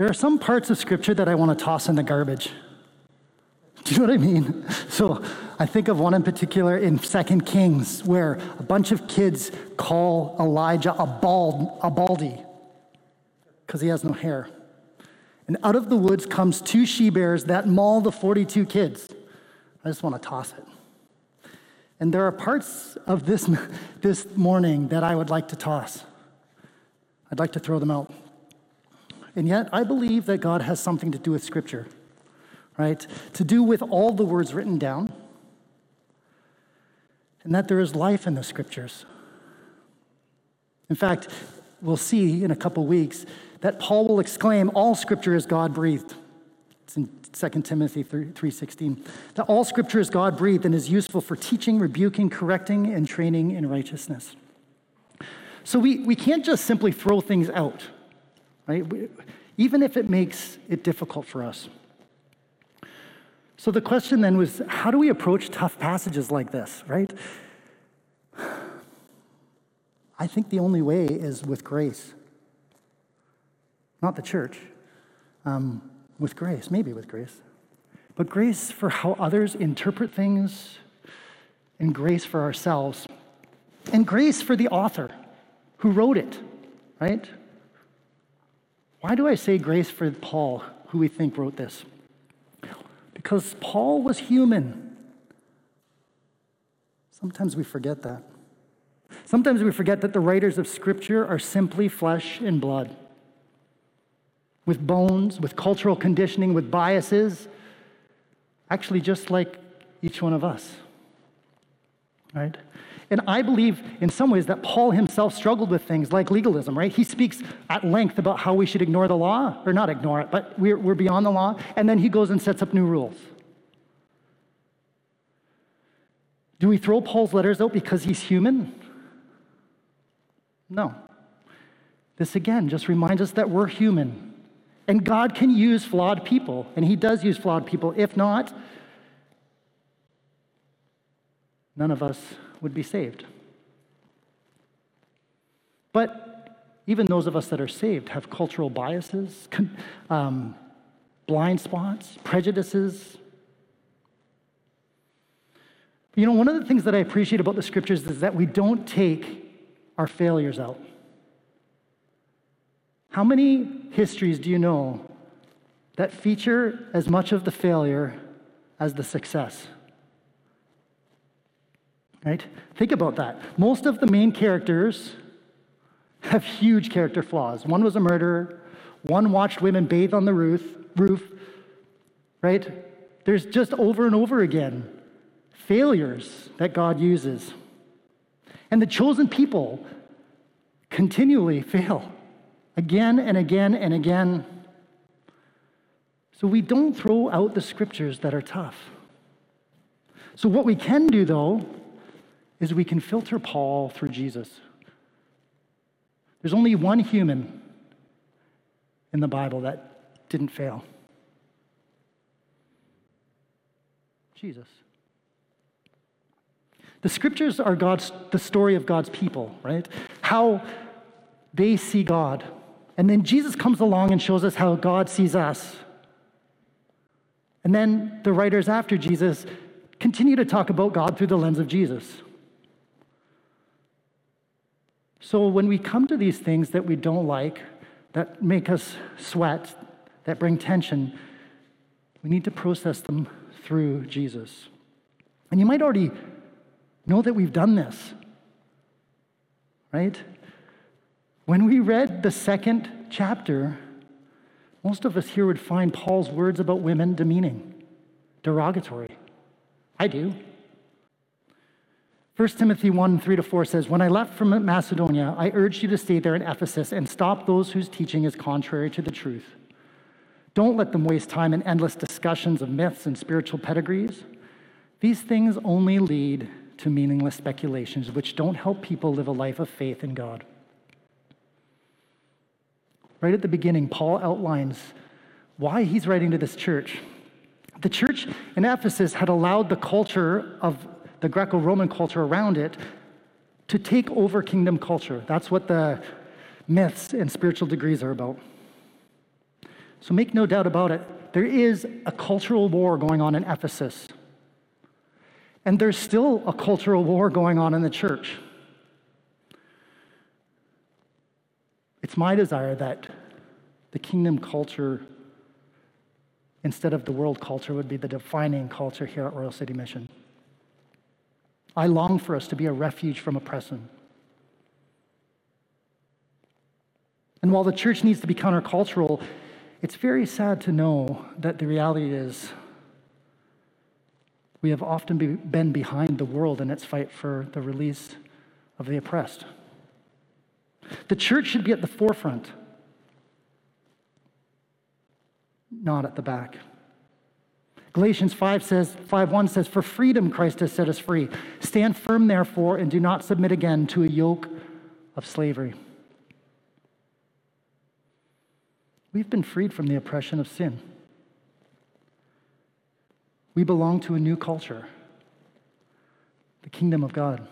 there are some parts of Scripture that I want to toss in the garbage. Do you know what I mean? So I think of one in particular in Second Kings where a bunch of kids call Elijah a bald, a baldy because he has no hair. And out of the woods comes two she bears that maul the 42 kids. I just want to toss it. And there are parts of this, this morning that I would like to toss. I'd like to throw them out. And yet, I believe that God has something to do with Scripture, right? To do with all the words written down, and that there is life in the Scriptures. In fact, we'll see in a couple weeks that Paul will exclaim, All Scripture is God breathed. It's in 2 Timothy 3:16. That all scripture is God-breathed and is useful for teaching, rebuking, correcting, and training in righteousness. So we, we can't just simply throw things out, right? Even if it makes it difficult for us. So the question then was how do we approach tough passages like this, right? I think the only way is with grace, not the church. Um, with grace, maybe with grace, but grace for how others interpret things, and grace for ourselves, and grace for the author who wrote it, right? Why do I say grace for Paul, who we think wrote this? Because Paul was human. Sometimes we forget that. Sometimes we forget that the writers of Scripture are simply flesh and blood with bones, with cultural conditioning, with biases, actually, just like each one of us. Right? And I believe in some ways that Paul himself struggled with things like legalism, right? He speaks at length about how we should ignore the law, or not ignore it, but we're, we're beyond the law, and then he goes and sets up new rules. Do we throw Paul's letters out because he's human? No. This again just reminds us that we're human. And God can use flawed people, and He does use flawed people. If not, none of us would be saved. But even those of us that are saved have cultural biases, um, blind spots, prejudices. You know, one of the things that I appreciate about the scriptures is that we don't take our failures out. How many histories do you know that feature as much of the failure as the success? Right? Think about that. Most of the main characters have huge character flaws. One was a murderer, one watched women bathe on the roof, roof right? There's just over and over again failures that God uses. And the chosen people continually fail again and again and again. So we don't throw out the scriptures that are tough. So, what we can do, though, is we can filter Paul through Jesus. There's only one human in the Bible that didn't fail Jesus. The scriptures are God's, the story of God's people, right? How they see God. And then Jesus comes along and shows us how God sees us. And then the writers after Jesus continue to talk about God through the lens of Jesus. So when we come to these things that we don't like, that make us sweat, that bring tension, we need to process them through Jesus. And you might already know that we've done this, right? When we read the second chapter, most of us here would find Paul's words about women demeaning, derogatory. I do. 1 Timothy 1 3 to 4 says, When I left from Macedonia, I urged you to stay there in Ephesus and stop those whose teaching is contrary to the truth. Don't let them waste time in endless discussions of myths and spiritual pedigrees. These things only lead to meaningless speculations, which don't help people live a life of faith in God. Right at the beginning, Paul outlines why he's writing to this church. The church in Ephesus had allowed the culture of the Greco Roman culture around it to take over kingdom culture. That's what the myths and spiritual degrees are about. So make no doubt about it, there is a cultural war going on in Ephesus. And there's still a cultural war going on in the church. It's my desire that the kingdom culture, instead of the world culture, would be the defining culture here at Royal City Mission. I long for us to be a refuge from oppression. And while the church needs to be countercultural, it's very sad to know that the reality is we have often be, been behind the world in its fight for the release of the oppressed. The church should be at the forefront, not at the back. Galatians 5 says, 5:1 says, For freedom Christ has set us free. Stand firm, therefore, and do not submit again to a yoke of slavery. We've been freed from the oppression of sin. We belong to a new culture, the kingdom of God.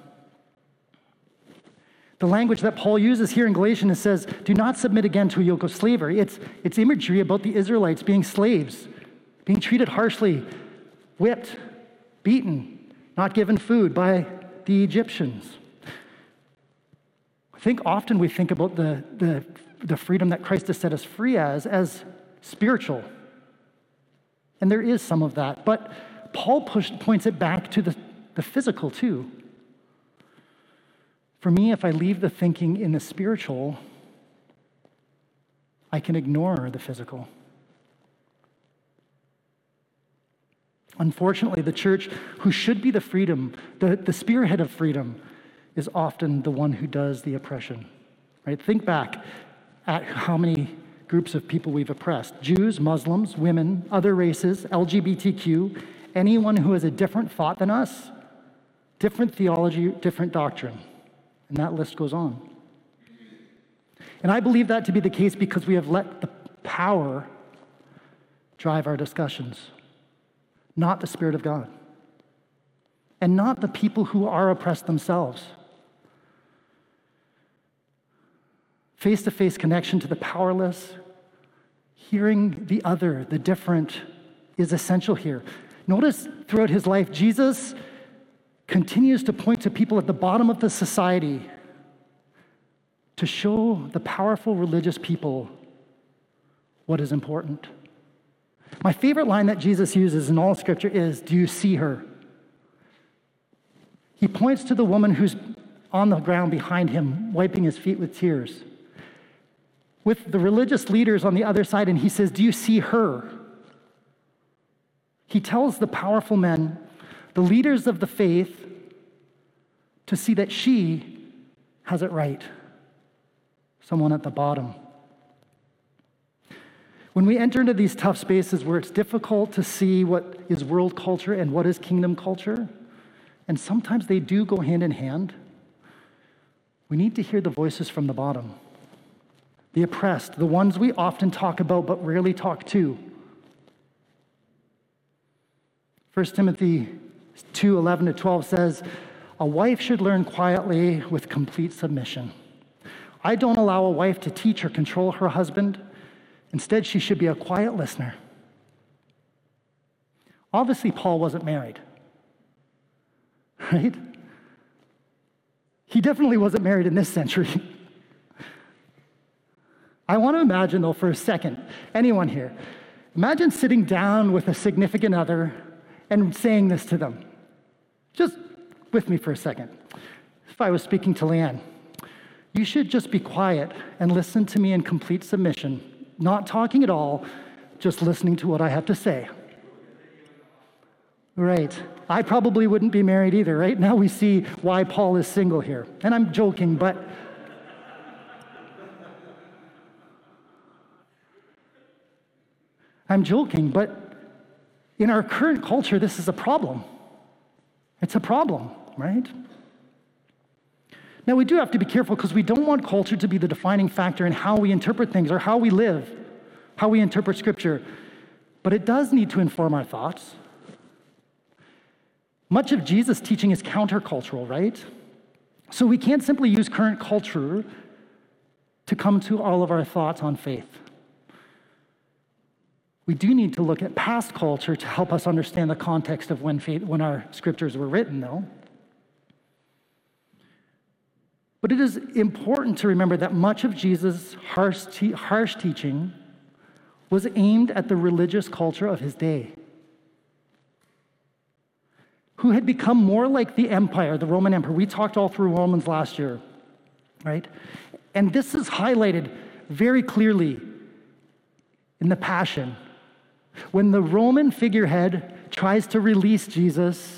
The language that Paul uses here in Galatians says, Do not submit again to a yoke of slavery. It's, it's imagery about the Israelites being slaves being treated harshly, whipped, beaten, not given food by the Egyptians. I think often we think about the, the, the freedom that Christ has set us free as, as spiritual. And there is some of that. But Paul pushed, points it back to the, the physical too. For me, if I leave the thinking in the spiritual, I can ignore the physical. Unfortunately, the church, who should be the freedom, the, the spearhead of freedom, is often the one who does the oppression. Right? Think back at how many groups of people we've oppressed Jews, Muslims, women, other races, LGBTQ, anyone who has a different thought than us, different theology, different doctrine. And that list goes on. And I believe that to be the case because we have let the power drive our discussions not the Spirit of God, and not the people who are oppressed themselves. Face to face connection to the powerless, hearing the other, the different, is essential here. Notice throughout his life, Jesus continues to point to people at the bottom of the society to show the powerful religious people what is important. My favorite line that Jesus uses in all scripture is, Do you see her? He points to the woman who's on the ground behind him, wiping his feet with tears. With the religious leaders on the other side, and he says, Do you see her? He tells the powerful men, the leaders of the faith, to see that she has it right. Someone at the bottom. When we enter into these tough spaces where it's difficult to see what is world culture and what is kingdom culture, and sometimes they do go hand in hand, we need to hear the voices from the bottom the oppressed, the ones we often talk about but rarely talk to. 1 Timothy 2 11 to 12 says, A wife should learn quietly with complete submission. I don't allow a wife to teach or control her husband Instead, she should be a quiet listener. Obviously, Paul wasn't married, right? He definitely wasn't married in this century. I want to imagine, though, for a second, anyone here, imagine sitting down with a significant other and saying this to them. Just with me for a second. If I was speaking to Leanne, you should just be quiet and listen to me in complete submission not talking at all, just listening to what I have to say. Right. I probably wouldn't be married either, right? Now we see why Paul is single here. And I'm joking, but. I'm joking, but in our current culture, this is a problem. It's a problem, right? Now, we do have to be careful because we don't want culture to be the defining factor in how we interpret things or how we live, how we interpret Scripture. But it does need to inform our thoughts. Much of Jesus' teaching is countercultural, right? So we can't simply use current culture to come to all of our thoughts on faith. We do need to look at past culture to help us understand the context of when, faith, when our scriptures were written, though. But it is important to remember that much of Jesus' harsh, te- harsh teaching was aimed at the religious culture of his day, who had become more like the empire, the Roman Empire. We talked all through Romans last year, right? And this is highlighted very clearly in the Passion. When the Roman figurehead tries to release Jesus,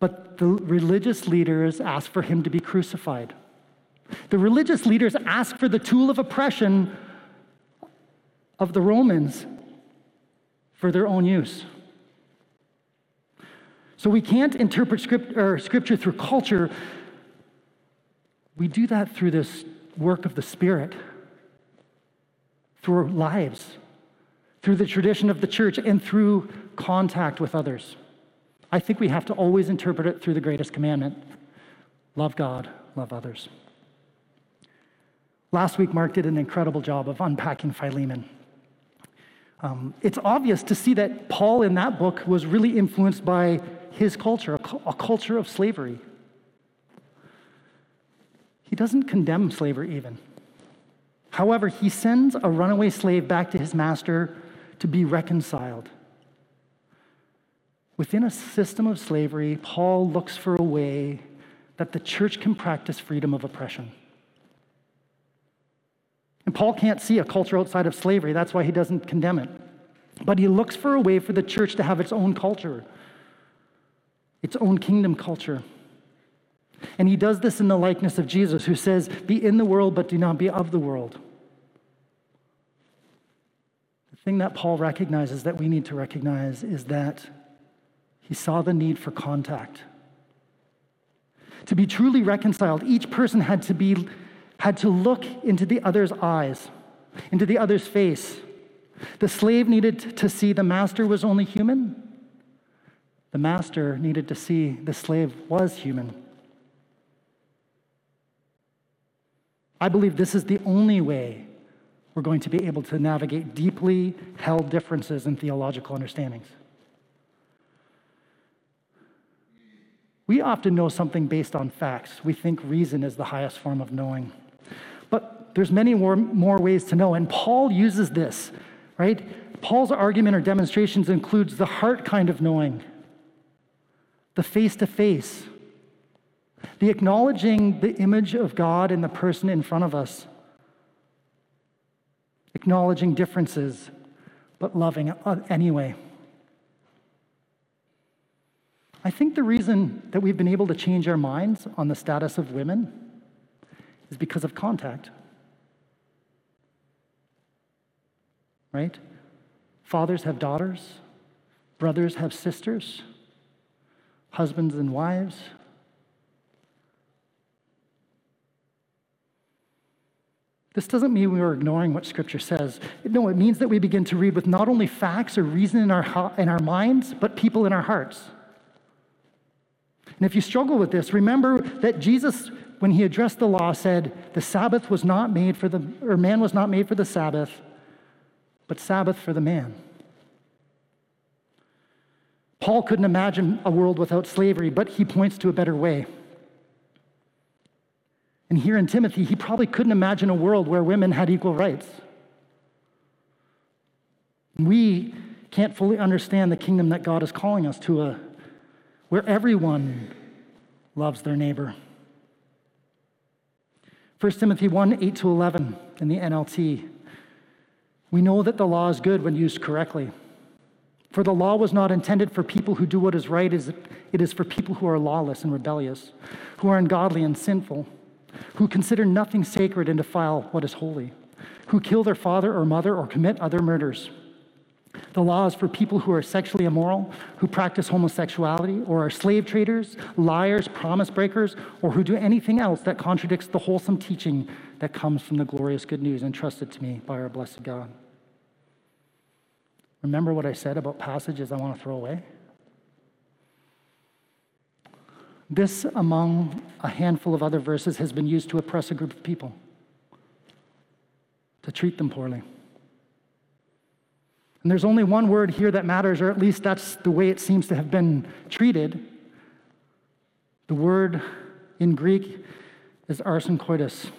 but the religious leaders ask for him to be crucified. The religious leaders ask for the tool of oppression of the Romans for their own use. So we can't interpret script, scripture through culture. We do that through this work of the Spirit, through our lives, through the tradition of the church, and through contact with others. I think we have to always interpret it through the greatest commandment love God, love others. Last week, Mark did an incredible job of unpacking Philemon. Um, it's obvious to see that Paul in that book was really influenced by his culture, a, a culture of slavery. He doesn't condemn slavery even. However, he sends a runaway slave back to his master to be reconciled. Within a system of slavery, Paul looks for a way that the church can practice freedom of oppression. And Paul can't see a culture outside of slavery. That's why he doesn't condemn it. But he looks for a way for the church to have its own culture, its own kingdom culture. And he does this in the likeness of Jesus, who says, Be in the world, but do not be of the world. The thing that Paul recognizes that we need to recognize is that he saw the need for contact. To be truly reconciled, each person had to, be, had to look into the other's eyes, into the other's face. The slave needed to see the master was only human. The master needed to see the slave was human. I believe this is the only way we're going to be able to navigate deeply held differences in theological understandings. We often know something based on facts. We think reason is the highest form of knowing. But there's many more, more ways to know, and Paul uses this, right? Paul's argument or demonstrations includes the heart kind of knowing, the face to face, the acknowledging the image of God in the person in front of us, acknowledging differences, but loving uh, anyway. I think the reason that we've been able to change our minds on the status of women is because of contact. Right? Fathers have daughters, brothers have sisters, husbands and wives. This doesn't mean we are ignoring what Scripture says. No, it means that we begin to read with not only facts or reason in our, in our minds, but people in our hearts. And if you struggle with this, remember that Jesus, when he addressed the law, said, The Sabbath was not made for the, or man was not made for the Sabbath, but Sabbath for the man. Paul couldn't imagine a world without slavery, but he points to a better way. And here in Timothy, he probably couldn't imagine a world where women had equal rights. We can't fully understand the kingdom that God is calling us to a where everyone loves their neighbor. 1 Timothy 1 8 to 11 in the NLT. We know that the law is good when used correctly. For the law was not intended for people who do what is right, it is for people who are lawless and rebellious, who are ungodly and sinful, who consider nothing sacred and defile what is holy, who kill their father or mother or commit other murders. The law is for people who are sexually immoral, who practice homosexuality, or are slave traders, liars, promise breakers, or who do anything else that contradicts the wholesome teaching that comes from the glorious good news entrusted to me by our blessed God. Remember what I said about passages I want to throw away? This, among a handful of other verses, has been used to oppress a group of people, to treat them poorly. And there's only one word here that matters, or at least that's the way it seems to have been treated. The word in Greek is arsenokoitai,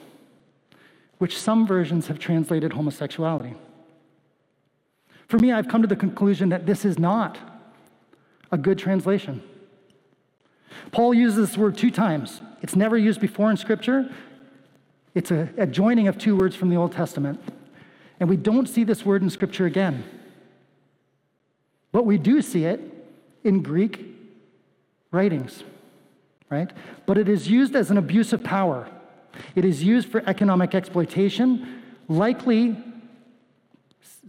which some versions have translated homosexuality. For me, I've come to the conclusion that this is not a good translation. Paul uses this word two times. It's never used before in Scripture. It's a, a joining of two words from the Old Testament. And we don't see this word in Scripture again. But we do see it in Greek writings, right? But it is used as an abuse of power. It is used for economic exploitation, likely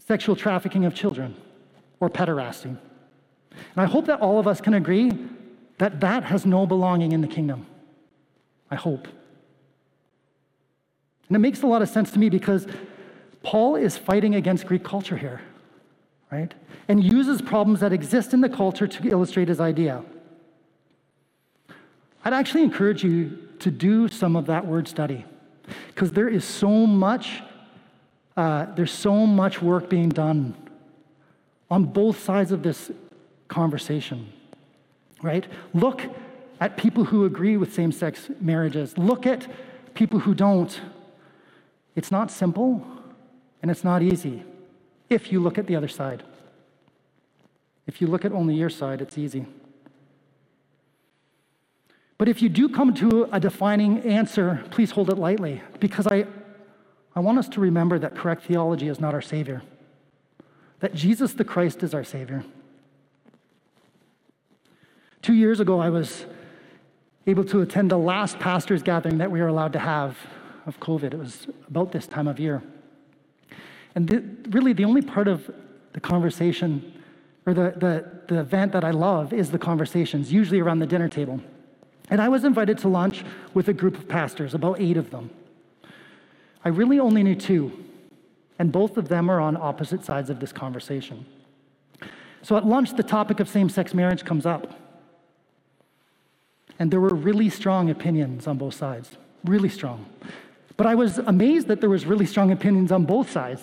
sexual trafficking of children or pederasty. And I hope that all of us can agree that that has no belonging in the kingdom. I hope. And it makes a lot of sense to me because Paul is fighting against Greek culture here, right? And uses problems that exist in the culture to illustrate his idea. I'd actually encourage you to do some of that word study because there is so much uh, there's so much work being done on both sides of this conversation right look at people who agree with same-sex marriages look at people who don't it's not simple and it's not easy if you look at the other side. If you look at only your side, it's easy. But if you do come to a defining answer, please hold it lightly, because I, I want us to remember that correct theology is not our Savior, that Jesus the Christ is our Savior. Two years ago, I was able to attend the last pastor's gathering that we were allowed to have of COVID. It was about this time of year. And really, the only part of the conversation or the, the, the event that I love is the conversations, usually around the dinner table. And I was invited to lunch with a group of pastors, about eight of them. I really only knew two, and both of them are on opposite sides of this conversation. So at lunch, the topic of same sex marriage comes up. And there were really strong opinions on both sides, really strong. But I was amazed that there was really strong opinions on both sides.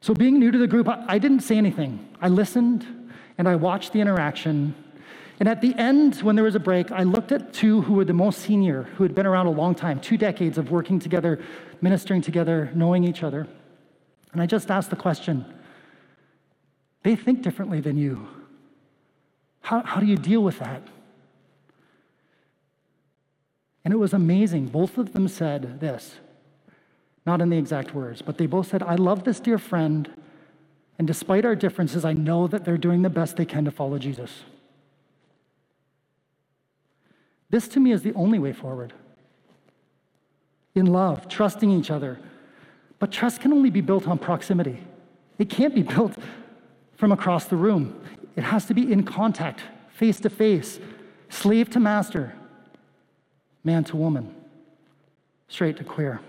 So being new to the group, I didn't say anything. I listened and I watched the interaction. And at the end, when there was a break, I looked at two who were the most senior, who had been around a long time, two decades of working together, ministering together, knowing each other. And I just asked the question they think differently than you. How, how do you deal with that? And it was amazing. Both of them said this, not in the exact words, but they both said, I love this dear friend, and despite our differences, I know that they're doing the best they can to follow Jesus. This to me is the only way forward. In love, trusting each other. But trust can only be built on proximity. It can't be built from across the room. It has to be in contact, face to face, slave to master, man to woman, straight to queer.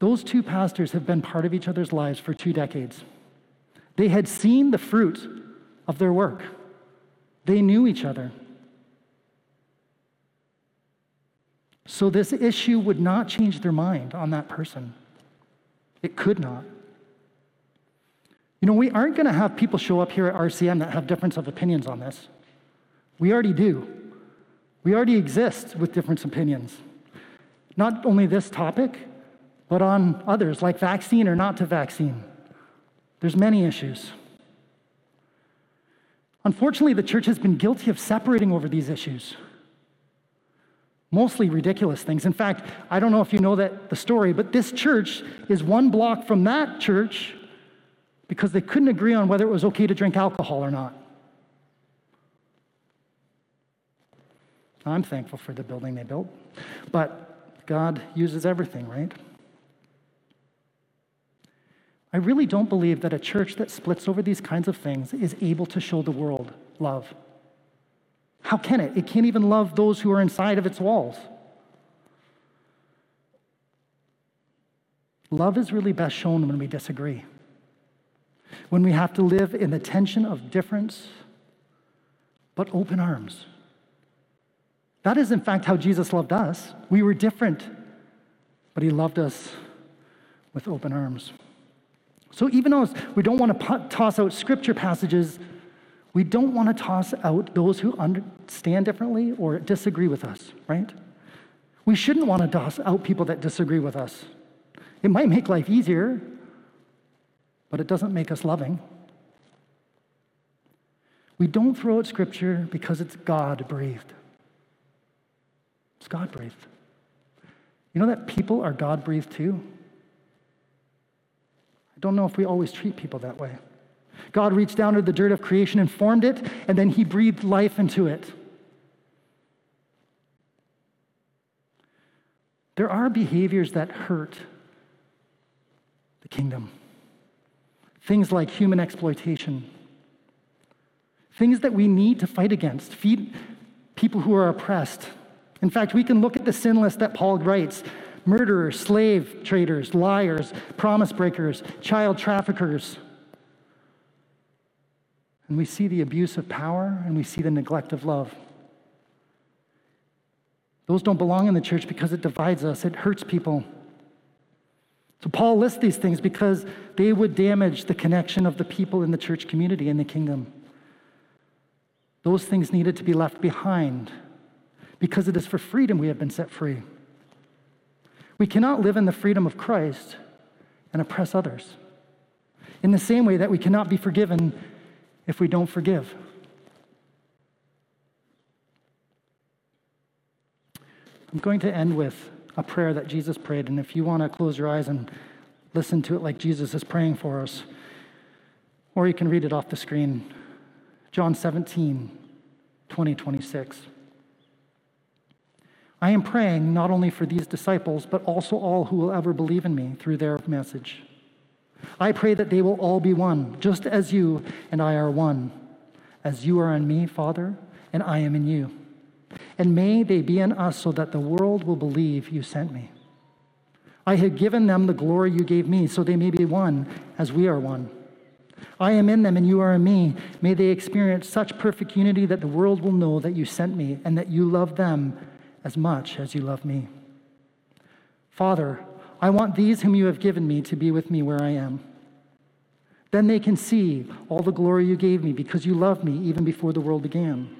Those two pastors have been part of each other's lives for two decades. They had seen the fruit of their work, they knew each other. So, this issue would not change their mind on that person. It could not. You know, we aren't going to have people show up here at RCM that have difference of opinions on this. We already do. We already exist with different opinions. Not only this topic, but on others, like vaccine or not to vaccine. There's many issues. Unfortunately, the church has been guilty of separating over these issues. Mostly ridiculous things. In fact, I don't know if you know that the story, but this church is one block from that church because they couldn't agree on whether it was okay to drink alcohol or not. I'm thankful for the building they built. But God uses everything, right? I really don't believe that a church that splits over these kinds of things is able to show the world love. How can it? It can't even love those who are inside of its walls. Love is really best shown when we disagree, when we have to live in the tension of difference, but open arms. That is, in fact, how Jesus loved us. We were different, but he loved us with open arms. So even though we don't want to toss out scripture passages, we don't want to toss out those who understand differently or disagree with us, right? We shouldn't want to toss out people that disagree with us. It might make life easier, but it doesn't make us loving. We don't throw out scripture because it's God breathed. It's God breathed. You know that people are God breathed too? I don't know if we always treat people that way. God reached down to the dirt of creation and formed it, and then he breathed life into it. There are behaviors that hurt the kingdom. Things like human exploitation, things that we need to fight against, feed people who are oppressed. In fact, we can look at the sin list that Paul writes murderers, slave traders, liars, promise breakers, child traffickers. And we see the abuse of power and we see the neglect of love. Those don't belong in the church because it divides us, it hurts people. So Paul lists these things because they would damage the connection of the people in the church community in the kingdom. Those things needed to be left behind because it is for freedom we have been set free. We cannot live in the freedom of Christ and oppress others. In the same way that we cannot be forgiven if we don't forgive. I'm going to end with a prayer that Jesus prayed, and if you want to close your eyes and listen to it like Jesus is praying for us, or you can read it off the screen. John 17, 20, 26. I am praying not only for these disciples, but also all who will ever believe in me through their message. I pray that they will all be one, just as you and I are one, as you are in me, Father, and I am in you. And may they be in us so that the world will believe you sent me. I have given them the glory you gave me, so they may be one as we are one. I am in them and you are in me. May they experience such perfect unity that the world will know that you sent me and that you love them as much as you love me. Father, I want these whom you have given me to be with me where I am. Then they can see all the glory you gave me because you loved me even before the world began.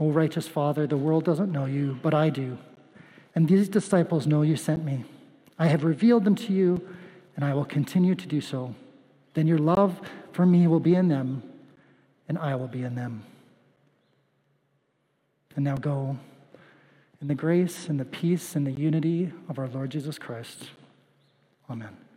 O righteous Father, the world doesn't know you, but I do. And these disciples know you sent me. I have revealed them to you, and I will continue to do so. Then your love for me will be in them, and I will be in them. And now go in the grace and the peace and the unity of our Lord Jesus Christ. Amen.